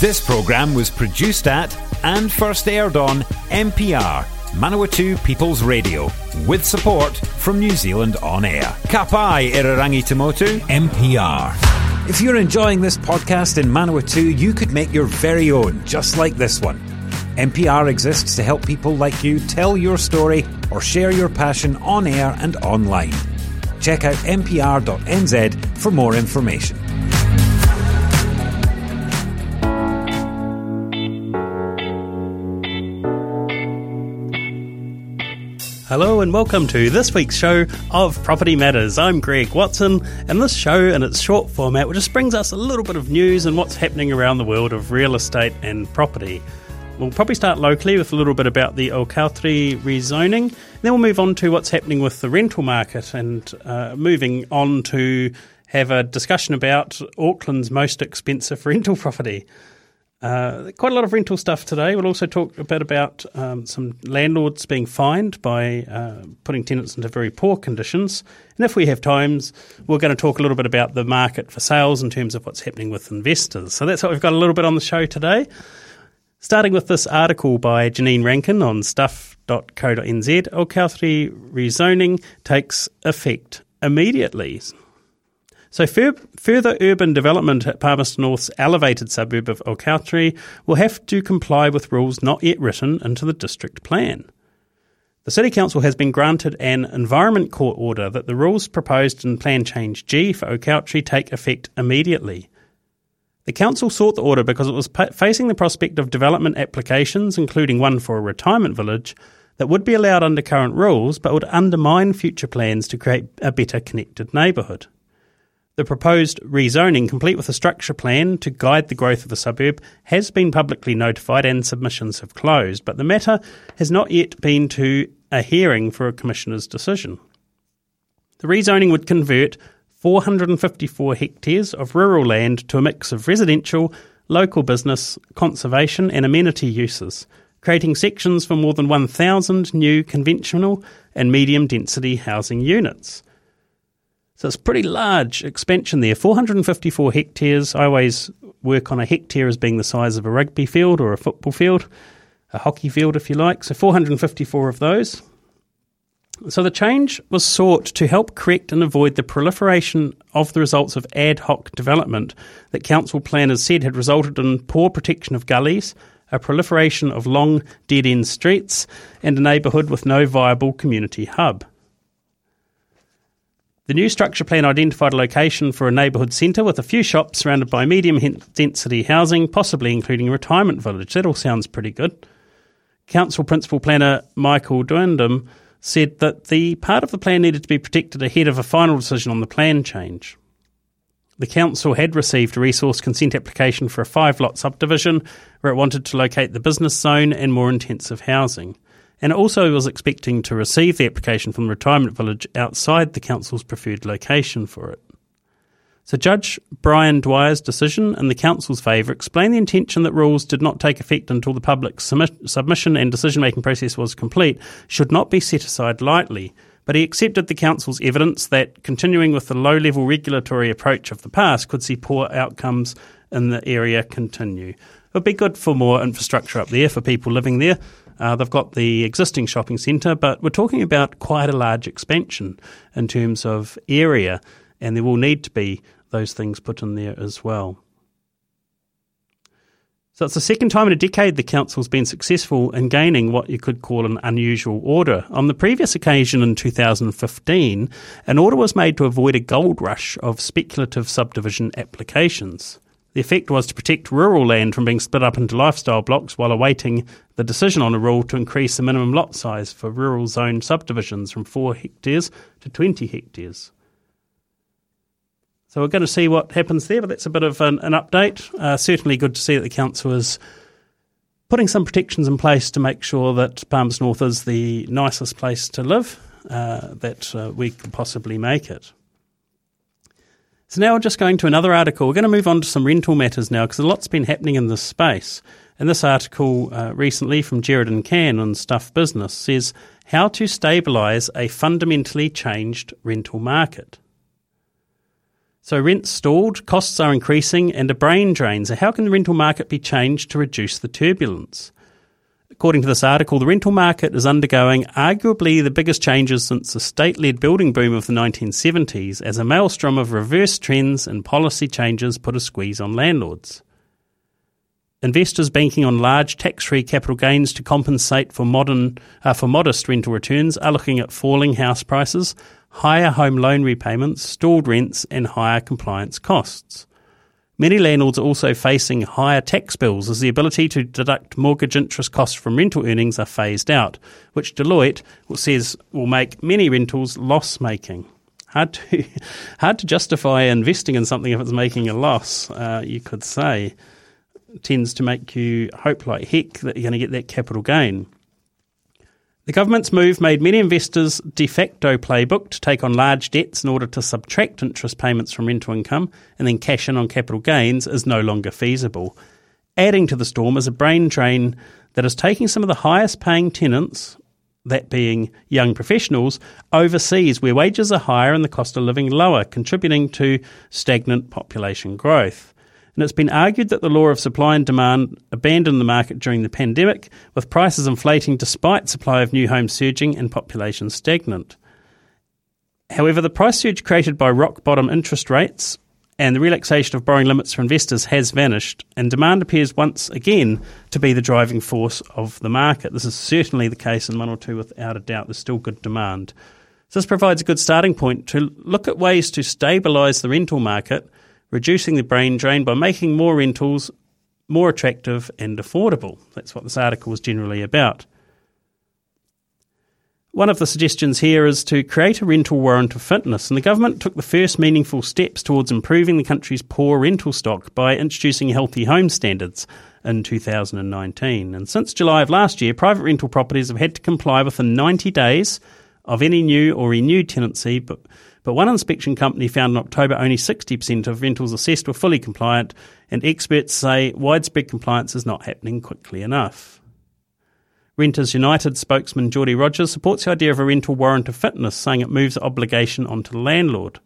This programme was produced at and first aired on MPR, Manawatu People's Radio, with support from New Zealand On Air. Kapai Irirangi Tamotu, MPR. If you're enjoying this podcast in Manawatu, you could make your very own, just like this one. MPR exists to help people like you tell your story or share your passion on air and online. Check out mpr.nz for more information. Hello and welcome to this week's show of Property Matters. I'm Greg Watson, and this show, in its short format, just brings us a little bit of news and what's happening around the world of real estate and property. We'll probably start locally with a little bit about the Aokautere rezoning. Then we'll move on to what's happening with the rental market and uh, moving on to have a discussion about Auckland's most expensive rental property. Uh, quite a lot of rental stuff today. We'll also talk a bit about um, some landlords being fined by uh, putting tenants into very poor conditions. And if we have times, we're going to talk a little bit about the market for sales in terms of what's happening with investors. So that's what we've got a little bit on the show today. Starting with this article by Janine Rankin on stuff.co.nz, Aokautere rezoning takes effect immediately. So fur- further urban development at Palmerston North's elevated suburb of Aokautere will have to comply with rules not yet written into the district plan. The City Council has been granted an Environment Court order that the rules proposed in Plan Change G for Aokautere take effect immediately. The Council sought the order because it was pa- facing the prospect of development applications, including one for a retirement village, that would be allowed under current rules but would undermine future plans to create a better connected neighbourhood. The proposed rezoning, complete with a structure plan to guide the growth of the suburb, has been publicly notified and submissions have closed, but the matter has not yet been to a hearing for a Commissioner's decision. The rezoning would convert 454 hectares of rural land to a mix of residential, local business, conservation, and amenity uses, creating sections for more than 1,000 new conventional and medium density housing units. So it's pretty large expansion there. 454 hectares. I always work on a hectare as being the size of a rugby field or a football field, a hockey field, if you like. So 454 of those. So the change was sought to help correct and avoid the proliferation of the results of ad hoc development that council planners said had resulted in poor protection of gullies, a proliferation of long dead end streets, and a neighbourhood with no viable community hub. The new structure plan identified a location for a neighbourhood centre with a few shops surrounded by medium density housing, possibly including a retirement village. That all sounds pretty good. Council Principal Planner Michael Duindam said that the part of the plan needed to be protected ahead of a final decision on the plan change. The council had received a resource consent application for a five lot subdivision where it wanted to locate the business zone and more intensive housing and also was expecting to receive the application from the retirement village outside the council's preferred location for it. So Judge Brian Dwyer's decision in the council's favour explained the intention that rules did not take effect until the public submi- submission and decision making process was complete should not be set aside lightly. But he accepted the council's evidence that continuing with the low level regulatory approach of the past could see poor outcomes in the area continue. It would be good for more infrastructure up there for people living there. Uh, they've got the existing shopping centre, but we're talking about quite a large expansion in terms of area, and there will need to be those things put in there as well. So it's the second time in a decade the council's been successful in gaining what you could call an unusual order. On the previous occasion in 2015, an order was made to avoid a gold rush of speculative subdivision applications. The effect was to protect rural land from being split up into lifestyle blocks while awaiting the decision on a rule to increase the minimum lot size for rural zone subdivisions from 4 hectares to 20 hectares. So we're going to see what happens there, but that's a bit of an, an update. Uh, certainly good to see that the council is putting some protections in place to make sure that Palms North is the nicest place to live uh, that uh, we can possibly make it. So now we're just going to another article. We're going to move on to some rental matters now because a lot's been happening in this space. And this article uh, recently from Jared and Can on Stuff Business says how to stabilise a fundamentally changed rental market. So rents stalled, costs are increasing, and a brain drain. So how can the rental market be changed to reduce the turbulence? According to this article, the rental market is undergoing arguably the biggest changes since the state led building boom of the 1970s as a maelstrom of reverse trends and policy changes put a squeeze on landlords. Investors banking on large tax-free capital gains to compensate for modern uh, for modest rental returns are looking at falling house prices, higher home loan repayments, stalled rents, and higher compliance costs. Many landlords are also facing higher tax bills as the ability to deduct mortgage interest costs from rental earnings are phased out, which Deloitte says will make many rentals loss making. Hard to, hard to justify investing in something if it's making a loss, uh, you could say. It tends to make you hope like heck that you're going to get that capital gain. The government's move made many investors de facto playbook to take on large debts in order to subtract interest payments from rental income and then cash in on capital gains is no longer feasible. Adding to the storm is a brain drain that is taking some of the highest paying tenants, that being young professionals, overseas where wages are higher and the cost of living lower, contributing to stagnant population growth and it's been argued that the law of supply and demand abandoned the market during the pandemic, with prices inflating despite supply of new homes surging and population stagnant. However, the price surge created by rock bottom interest rates and the relaxation of borrowing limits for investors has vanished, and demand appears once again to be the driving force of the market. This is certainly the case in Manawatu without a doubt. There's still good demand. So this provides a good starting point to look at ways to stabilise the rental market reducing the brain drain by making more rentals more attractive and affordable. That's what this article is generally about. One of the suggestions here is to create a rental warrant of fitness, and the government took the first meaningful steps towards improving the country's poor rental stock by introducing healthy home standards in 2019. And since July of last year, private rental properties have had to comply within 90 days of any new or renewed tenancy, but but one inspection company found in October only 60% of rentals assessed were fully compliant, and experts say widespread compliance is not happening quickly enough. Renters United spokesman Geordie Rogers supports the idea of a rental warrant of fitness, saying it moves the obligation onto the landlord.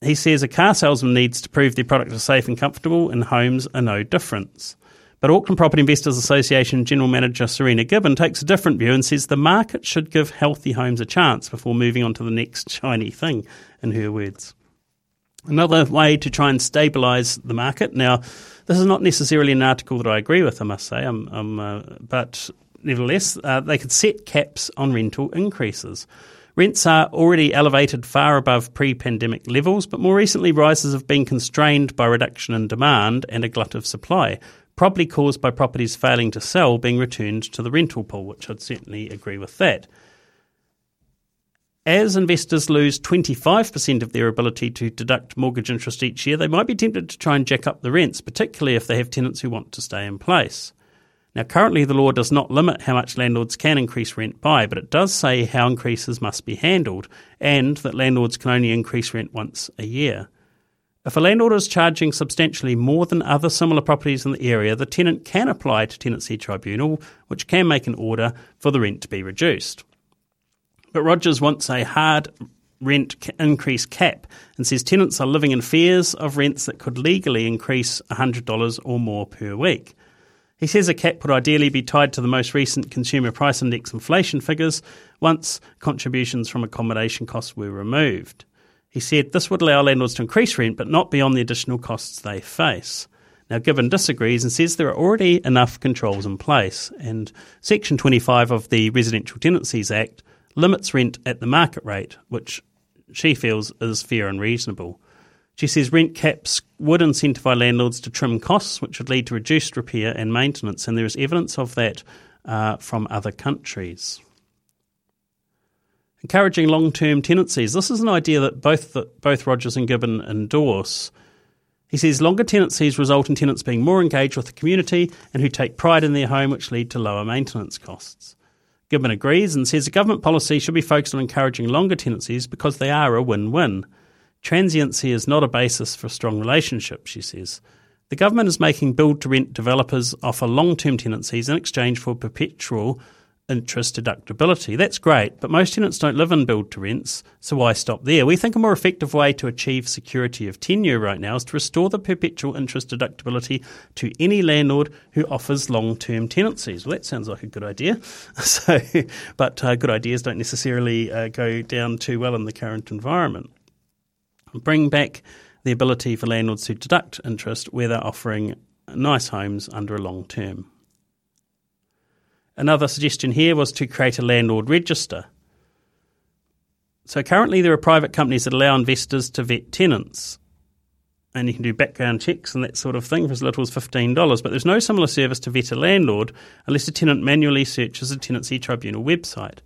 He says a car salesman needs to prove their product is safe and comfortable, and homes are no difference. But Auckland Property Investors Association General Manager Serena Gibbon takes a different view and says the market should give healthy homes a chance before moving on to the next shiny thing, in her words. Another way to try and stabilise the market. Now, this is not necessarily an article that I agree with, I must say, I'm, I'm, uh, but nevertheless, uh, they could set caps on rental increases. Rents are already elevated far above pre pandemic levels, but more recently rises have been constrained by reduction in demand and a glut of supply, probably caused by properties failing to sell being returned to the rental pool, which I'd certainly agree with that. As investors lose 25% of their ability to deduct mortgage interest each year, they might be tempted to try and jack up the rents, particularly if they have tenants who want to stay in place. Now, currently, the law does not limit how much landlords can increase rent by, but it does say how increases must be handled and that landlords can only increase rent once a year. If a landlord is charging substantially more than other similar properties in the area, the tenant can apply to Tenancy Tribunal, which can make an order for the rent to be reduced. But Rogers wants a hard rent increase cap and says tenants are living in fears of rents that could legally increase $100 or more per week. He says a cap would ideally be tied to the most recent Consumer Price Index inflation figures once contributions from accommodation costs were removed. He said this would allow landlords to increase rent but not beyond the additional costs they face. Now, Gibbon disagrees and says there are already enough controls in place, and Section 25 of the Residential Tenancies Act limits rent at the market rate, which she feels is fair and reasonable. She says rent caps would incentivise landlords to trim costs, which would lead to reduced repair and maintenance, and there is evidence of that uh, from other countries. Encouraging long term tenancies. This is an idea that both, both Rogers and Gibbon endorse. He says longer tenancies result in tenants being more engaged with the community and who take pride in their home, which lead to lower maintenance costs. Gibbon agrees and says the government policy should be focused on encouraging longer tenancies because they are a win win. Transiency is not a basis for a strong relationship, she says. The government is making build to rent developers offer long term tenancies in exchange for perpetual interest deductibility. That's great, but most tenants don't live in build to rents, so why stop there? We think a more effective way to achieve security of tenure right now is to restore the perpetual interest deductibility to any landlord who offers long term tenancies. Well, that sounds like a good idea. So, but uh, good ideas don't necessarily uh, go down too well in the current environment. Bring back the ability for landlords to deduct interest where they're offering nice homes under a long term. Another suggestion here was to create a landlord register. So currently there are private companies that allow investors to vet tenants. And you can do background checks and that sort of thing for as little as $15. But there's no similar service to vet a landlord unless a tenant manually searches a tenancy tribunal website.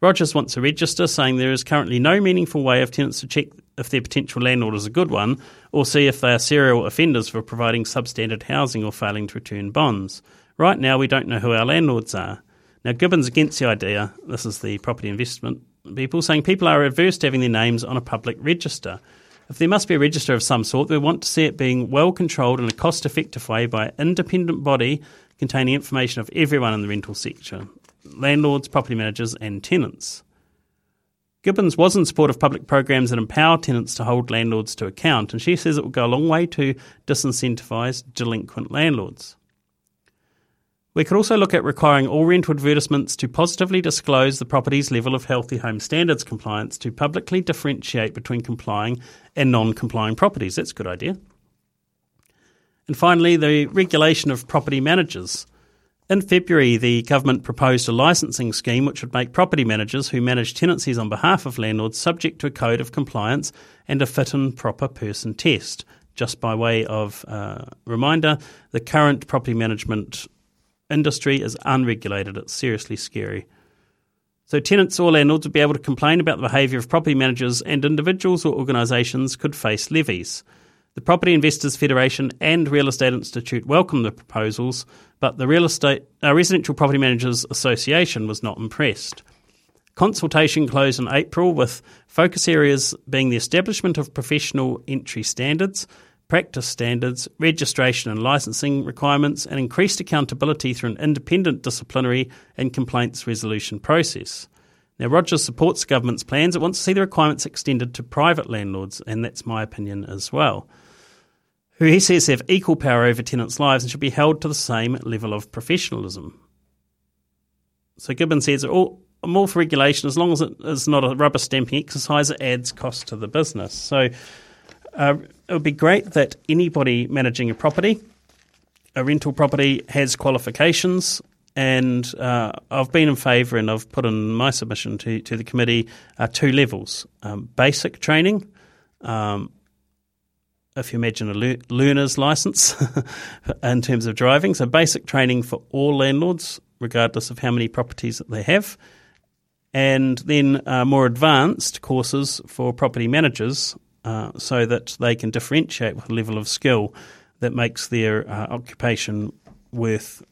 Rogers wants a register saying there is currently no meaningful way of tenants to check if their potential landlord is a good one or see if they are serial offenders for providing substandard housing or failing to return bonds. Right now, we don't know who our landlords are. Now, Gibbons against the idea, this is the property investment people, saying people are averse to having their names on a public register. If there must be a register of some sort, we want to see it being well controlled in a cost effective way by an independent body containing information of everyone in the rental sector landlords, property managers, and tenants. Gibbons was in support of public programs that empower tenants to hold landlords to account, and she says it will go a long way to disincentivise delinquent landlords. We could also look at requiring all rental advertisements to positively disclose the property's level of healthy home standards compliance to publicly differentiate between complying and non complying properties. That's a good idea. And finally, the regulation of property managers. In February, the government proposed a licensing scheme which would make property managers who manage tenancies on behalf of landlords subject to a code of compliance and a fit and proper person test. Just by way of uh, reminder, the current property management industry is unregulated. It's seriously scary. So, tenants or landlords would be able to complain about the behaviour of property managers, and individuals or organisations could face levies. The Property Investors Federation and Real Estate Institute welcomed the proposals, but the Real Estate uh, Residential Property Managers Association was not impressed. Consultation closed in April, with focus areas being the establishment of professional entry standards, practice standards, registration and licensing requirements, and increased accountability through an independent disciplinary and complaints resolution process. Now, Rogers supports government's plans. It wants to see the requirements extended to private landlords, and that's my opinion as well, who he says have equal power over tenants' lives and should be held to the same level of professionalism. So Gibbon says, all, I'm all for regulation as long as it is not a rubber stamping exercise, it adds cost to the business. So uh, it would be great that anybody managing a property, a rental property, has qualifications. And uh, I've been in favour, and I've put in my submission to, to the committee uh, two levels um, basic training. Um, if you imagine a learner's license in terms of driving, so basic training for all landlords, regardless of how many properties that they have, and then uh, more advanced courses for property managers uh, so that they can differentiate with a level of skill that makes their uh, occupation worth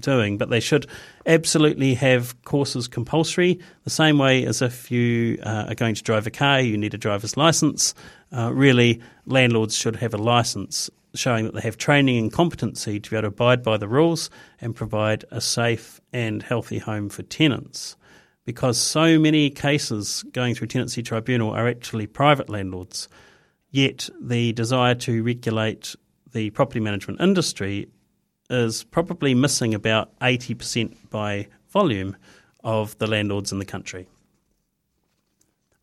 doing. But they should absolutely have courses compulsory, the same way as if you uh, are going to drive a car, you need a driver's license. Uh, really, landlords should have a license showing that they have training and competency to be able to abide by the rules and provide a safe and healthy home for tenants because so many cases going through tenancy tribunal are actually private landlords. Yet the desire to regulate the property management industry is probably missing about 80% by volume of the landlords in the country.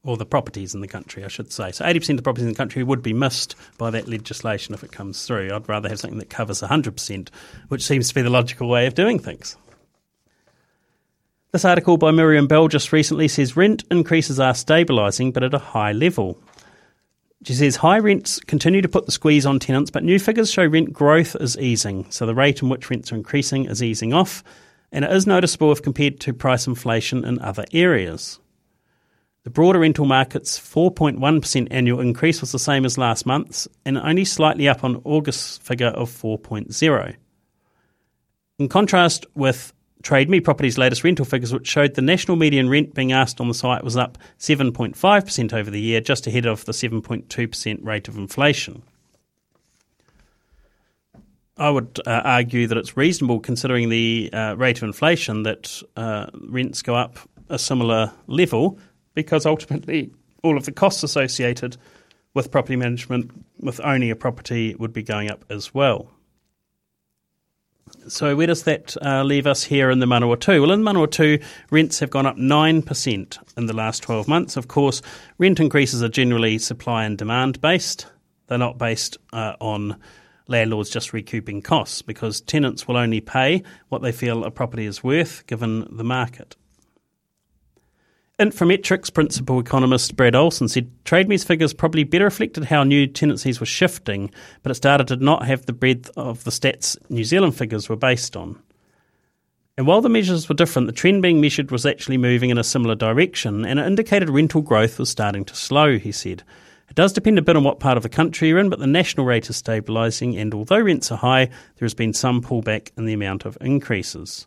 Or the properties in the country, I should say. So 80% of the properties in the country would be missed by that legislation if it comes through. I'd rather have something that covers 100%, which seems to be the logical way of doing things. This article by Miriam Bell just recently says rent increases are stabilising but at a high level. She says high rents continue to put the squeeze on tenants, but new figures show rent growth is easing. So the rate in which rents are increasing is easing off, and it is noticeable if compared to price inflation in other areas. The broader rental market's 4.1% annual increase was the same as last month's, and only slightly up on August's figure of 4.0. In contrast with Trade Me Property's latest rental figures, which showed the national median rent being asked on the site was up 7.5% over the year, just ahead of the 7.2% rate of inflation. I would uh, argue that it's reasonable considering the uh, rate of inflation that uh, rents go up a similar level because ultimately all of the costs associated with property management with owning a property would be going up as well. So where does that uh, leave us here in the Manawatu? Well, in Manawatu, rents have gone up 9% in the last 12 months. Of course, rent increases are generally supply and demand based. They're not based uh, on landlords just recouping costs because tenants will only pay what they feel a property is worth given the market. Infometrics principal economist Brad Olson said TradeMe's figures probably better reflected how new tenancies were shifting, but its data did not have the breadth of the stats New Zealand figures were based on. And while the measures were different, the trend being measured was actually moving in a similar direction, and it indicated rental growth was starting to slow, he said. It does depend a bit on what part of the country you're in, but the national rate is stabilising, and although rents are high, there has been some pullback in the amount of increases.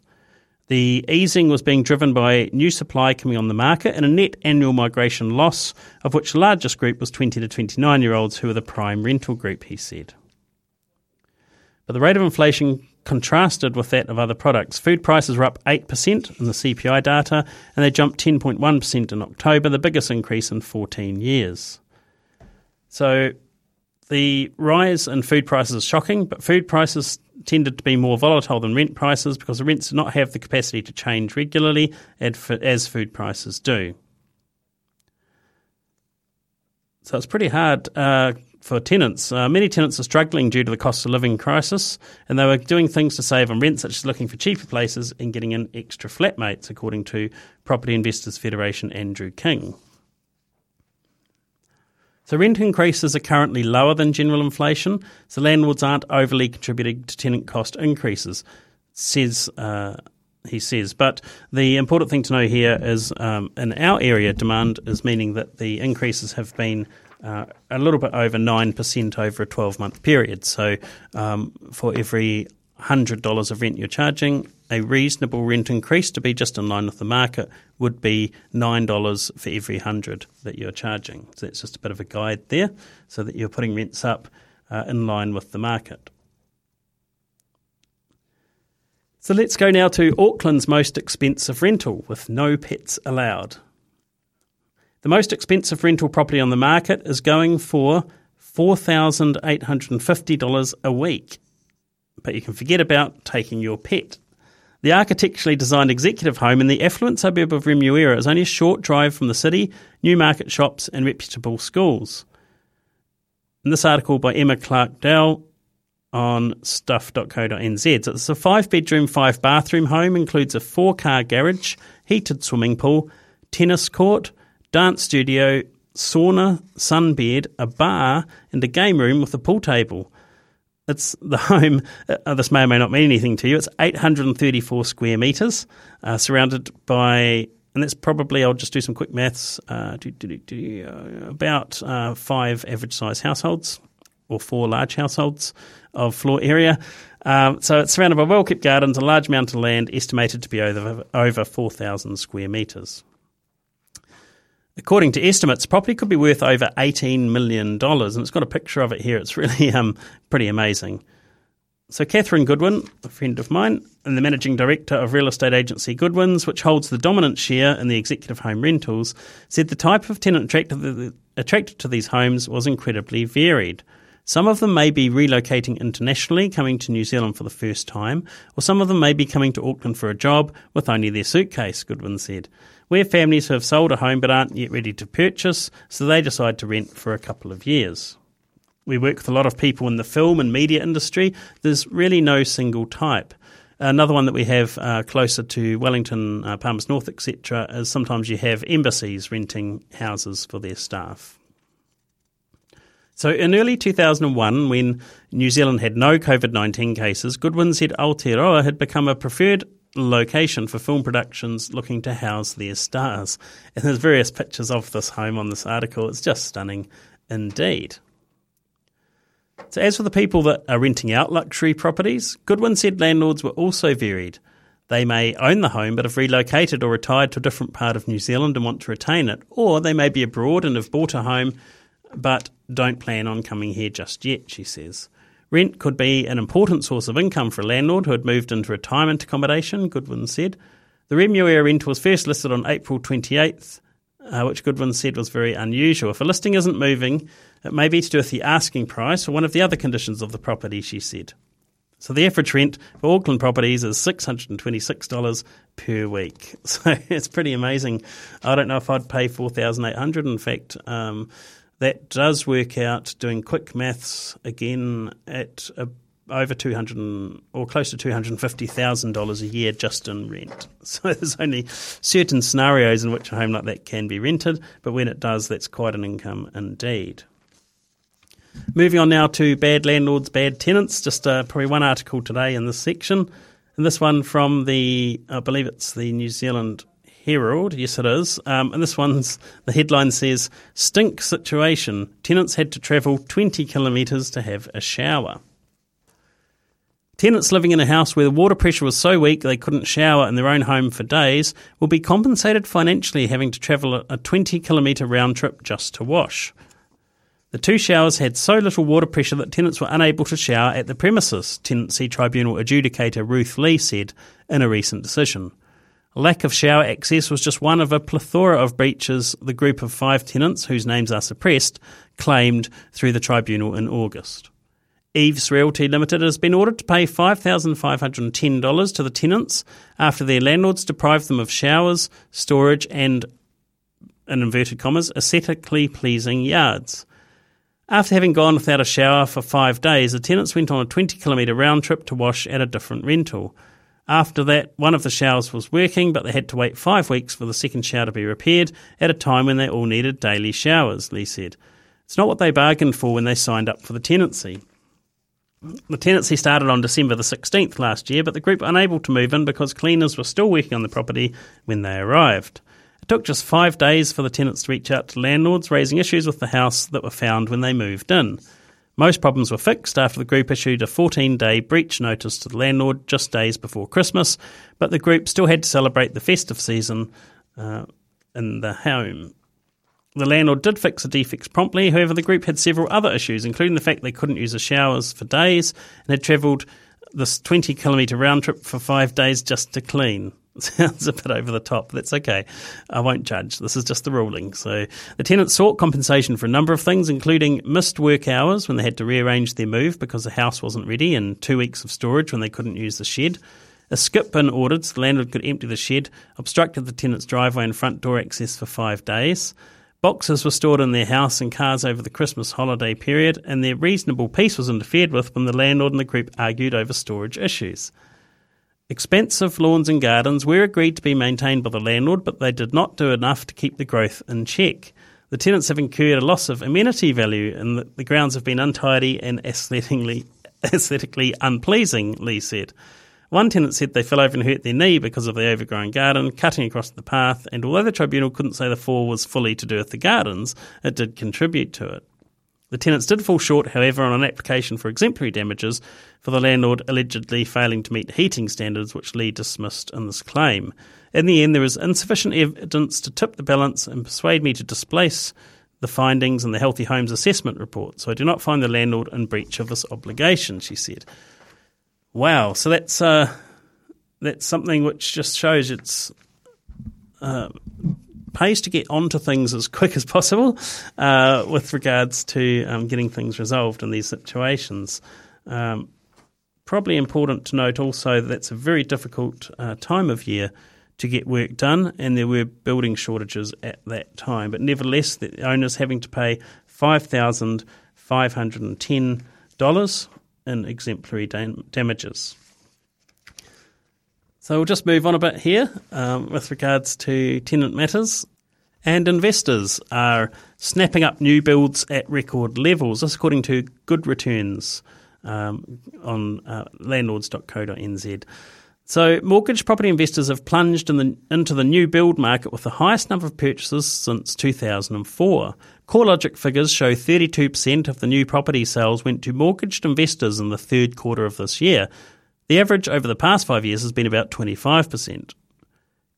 The easing was being driven by new supply coming on the market and a net annual migration loss, of which the largest group was 20 to 29 year olds, who are the prime rental group, he said. But the rate of inflation contrasted with that of other products. Food prices were up 8% in the CPI data, and they jumped 10.1% in October, the biggest increase in 14 years. So the rise in food prices is shocking, but food prices tended to be more volatile than rent prices because rents do not have the capacity to change regularly as food prices do. So it's pretty hard uh, for tenants. Uh, many tenants are struggling due to the cost of living crisis, and they were doing things to save on rent, such as looking for cheaper places and getting in extra flatmates, according to Property Investors Federation Andrew King. So rent increases are currently lower than general inflation, so landlords aren't overly contributing to tenant cost increases, says uh, he says. But the important thing to know here is um, in our area, demand is meaning that the increases have been uh, a little bit over 9% over a 12 month period. So um, for every $100 of rent you're charging, a reasonable rent increase to be just in line with the market would be $9 for every 100 that you're charging. So that's just a bit of a guide there so that you're putting rents up uh, in line with the market. So let's go now to Auckland's most expensive rental with no pets allowed. The most expensive rental property on the market is going for $4,850 a week. But you can forget about taking your pet. The architecturally designed executive home in the affluent suburb of Remuera is only a short drive from the city, Newmarket shops, and reputable schools. In this article by Emma Clark Dowell on stuff.co.nz, it's a five bedroom, five bathroom home, includes a four car garage, heated swimming pool, tennis court, dance studio, sauna, sunbed, a bar, and a game room with a pool table. It's the home. Uh, this may or may not mean anything to you. It's 834 square metres, uh, surrounded by, and that's probably, I'll just do some quick maths, uh, do, do, do, uh, about uh, five average size households or four large households of floor area. Um, so it's surrounded by well kept gardens, a large amount of land estimated to be over, over 4,000 square metres. According to estimates, property could be worth over $18 million, and it's got a picture of it here. It's really um, pretty amazing. So, Catherine Goodwin, a friend of mine, and the managing director of real estate agency Goodwins, which holds the dominant share in the executive home rentals, said the type of tenant attracted, attracted to these homes was incredibly varied. Some of them may be relocating internationally, coming to New Zealand for the first time, or some of them may be coming to Auckland for a job with only their suitcase, Goodwin said. We're families who have sold a home but aren't yet ready to purchase, so they decide to rent for a couple of years. We work with a lot of people in the film and media industry. There's really no single type. Another one that we have uh, closer to Wellington, uh, Palmers North, etc., is sometimes you have embassies renting houses for their staff. So in early 2001, when New Zealand had no COVID 19 cases, Goodwin said Aotearoa had become a preferred location for film productions looking to house their stars. And there's various pictures of this home on this article. It's just stunning indeed. So, as for the people that are renting out luxury properties, Goodwin said landlords were also varied. They may own the home but have relocated or retired to a different part of New Zealand and want to retain it, or they may be abroad and have bought a home but don't plan on coming here just yet, she says. Rent could be an important source of income for a landlord who had moved into retirement accommodation, Goodwin said. The Remuera rental was first listed on April 28th, uh, which Goodwin said was very unusual. If a listing isn't moving, it may be to do with the asking price or one of the other conditions of the property, she said. So the average rent for Auckland properties is $626 per week. So it's pretty amazing. I don't know if I'd pay 4800 In fact, um, that does work out, doing quick maths again, at a, over 200 or close to $250,000 a year just in rent. So there's only certain scenarios in which a home like that can be rented, but when it does, that's quite an income indeed. Moving on now to bad landlords, bad tenants. Just uh, probably one article today in this section. And this one from the, I believe it's the New Zealand Herald. Yes, it is. Um, and this one's, the headline says, Stink situation. Tenants had to travel 20 kilometres to have a shower. Tenants living in a house where the water pressure was so weak they couldn't shower in their own home for days will be compensated financially having to travel a 20 kilometre round trip just to wash. The two showers had so little water pressure that tenants were unable to shower at the premises, Tenancy Tribunal adjudicator Ruth Lee said in a recent decision. Lack of shower access was just one of a plethora of breaches the group of five tenants, whose names are suppressed, claimed through the tribunal in August. Eves Realty Limited has been ordered to pay $5,510 to the tenants after their landlords deprived them of showers, storage, and, in inverted commas, aesthetically pleasing yards. After having gone without a shower for five days, the tenants went on a 20 kilometre round trip to wash at a different rental. After that, one of the showers was working, but they had to wait five weeks for the second shower to be repaired at a time when they all needed daily showers, Lee said. It's not what they bargained for when they signed up for the tenancy. The tenancy started on December the 16th last year, but the group were unable to move in because cleaners were still working on the property when they arrived. It took just five days for the tenants to reach out to landlords, raising issues with the house that were found when they moved in. Most problems were fixed after the group issued a 14 day breach notice to the landlord just days before Christmas, but the group still had to celebrate the festive season uh, in the home. The landlord did fix the defects promptly, however, the group had several other issues, including the fact they couldn't use the showers for days and had travelled this 20 kilometre round trip for five days just to clean. Sounds a bit over the top. But that's okay. I won't judge. This is just the ruling. So the tenants sought compensation for a number of things, including missed work hours when they had to rearrange their move because the house wasn't ready, and two weeks of storage when they couldn't use the shed. A skip bin ordered so the landlord could empty the shed, obstructed the tenant's driveway and front door access for five days. Boxes were stored in their house and cars over the Christmas holiday period, and their reasonable peace was interfered with when the landlord and the group argued over storage issues. Expensive lawns and gardens were agreed to be maintained by the landlord, but they did not do enough to keep the growth in check. The tenants have incurred a loss of amenity value, and the, grounds have been untidy and aesthetically, aesthetically unpleasing, Lee said. One tenant said they fell over and hurt their knee because of the overgrown garden, cutting across the path, and although the tribunal couldn't say the fall was fully to do with the gardens, it did contribute to it. The tenants did fall short, however, on an application for exemplary damages for the landlord allegedly failing to meet heating standards, which Lee dismissed in this claim. In the end, there is insufficient evidence to tip the balance and persuade me to displace the findings in the Healthy Homes Assessment Report, so I do not find the landlord in breach of this obligation, she said. Wow, so that's uh, that's something which just shows it's uh, pays to get onto things as quick as possible uh, with regards to um, getting things resolved in these situations. Um, probably important to note also that it's a very difficult uh, time of year to get work done, and there were building shortages at that time. But nevertheless, the owners having to pay five thousand five hundred and ten dollars in exemplary dam- damages. So we'll just move on a bit here um, with regards to tenant matters. And investors are snapping up new builds at record levels, this according to Good Returns um, on uh, landlords.co.nz. So, mortgage property investors have plunged in the, into the new build market with the highest number of purchases since 2004. CoreLogic figures show 32% of the new property sales went to mortgaged investors in the third quarter of this year, the average over the past five years has been about 25%.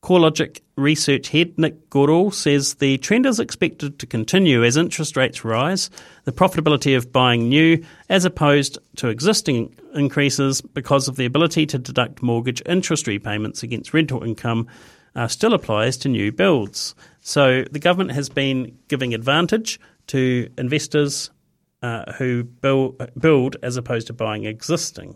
CoreLogic research head Nick Goodall says the trend is expected to continue as interest rates rise. The profitability of buying new, as opposed to existing increases because of the ability to deduct mortgage interest repayments against rental income, uh, still applies to new builds. So the government has been giving advantage to investors uh, who build, build as opposed to buying existing.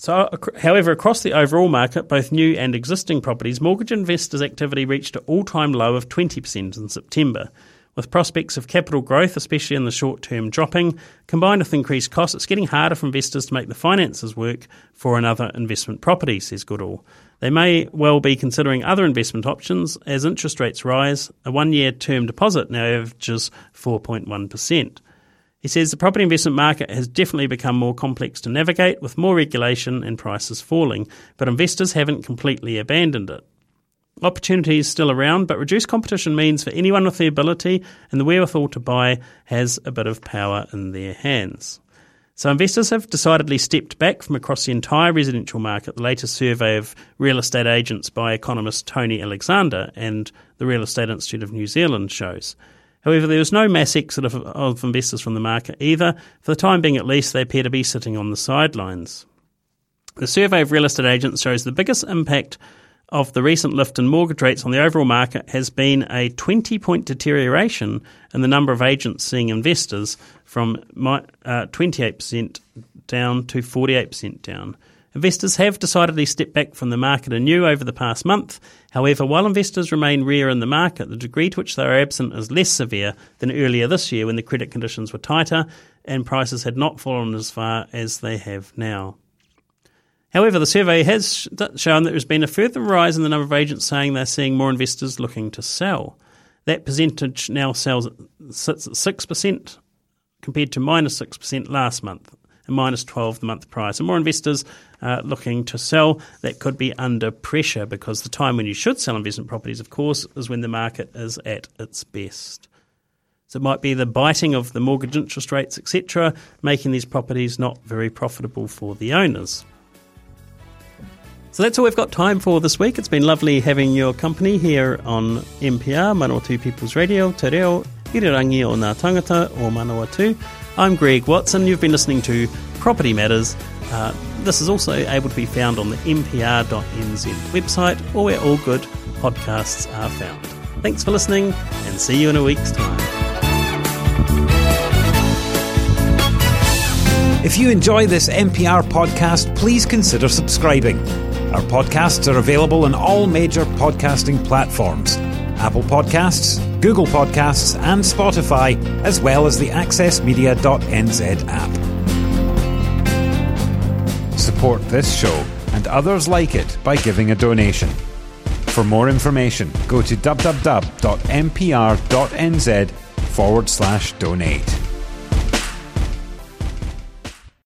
So, however, across the overall market, both new and existing properties, mortgage investors' activity reached an all time low of 20% in September. With prospects of capital growth, especially in the short term, dropping, combined with increased costs, it's getting harder for investors to make the finances work for another investment property, says Goodall. They may well be considering other investment options as interest rates rise. A one year term deposit now averages 4.1%. He says the property investment market has definitely become more complex to navigate with more regulation and prices falling, but investors haven't completely abandoned it. Opportunity is still around, but reduced competition means for anyone with the ability and the wherewithal to buy has a bit of power in their hands. So investors have decidedly stepped back from across the entire residential market. The latest survey of real estate agents by economist Tony Alexander and the Real Estate Institute of New Zealand shows. However, there was no mass exit of, of investors from the market either. For the time being, at least, they appear to be sitting on the sidelines. The survey of real estate agents shows the biggest impact of the recent lift in mortgage rates on the overall market has been a 20 point deterioration in the number of agents seeing investors from uh, 28% down to 48% down. Investors have decidedly stepped back from the market anew over the past month. However, while investors remain rare in the market, the degree to which they are absent is less severe than earlier this year when the credit conditions were tighter and prices had not fallen as far as they have now. However, the survey has shown that there's been a further rise in the number of agents saying they're seeing more investors looking to sell. That percentage now sells sits at 6% compared to minus 6% last month and minus 12 the month prior. So more investors uh, looking to sell that could be under pressure because the time when you should sell investment properties, of course, is when the market is at its best. So it might be the biting of the mortgage interest rates, etc., making these properties not very profitable for the owners. So that's all we've got time for this week. It's been lovely having your company here on MPR, Manawatu People's Radio, Te Reo, Irirangi o Ngā Tangata o Manawatu. I'm Greg Watson. You've been listening to Property Matters. Uh, this is also able to be found on the mpr.nz website or where all good podcasts are found. Thanks for listening and see you in a week's time. If you enjoy this MPR podcast, please consider subscribing. Our podcasts are available on all major podcasting platforms Apple Podcasts, Google Podcasts, and Spotify, as well as the AccessMedia.nz app. Support this show and others like it by giving a donation. For more information, go to www.mpr.nz forward slash donate.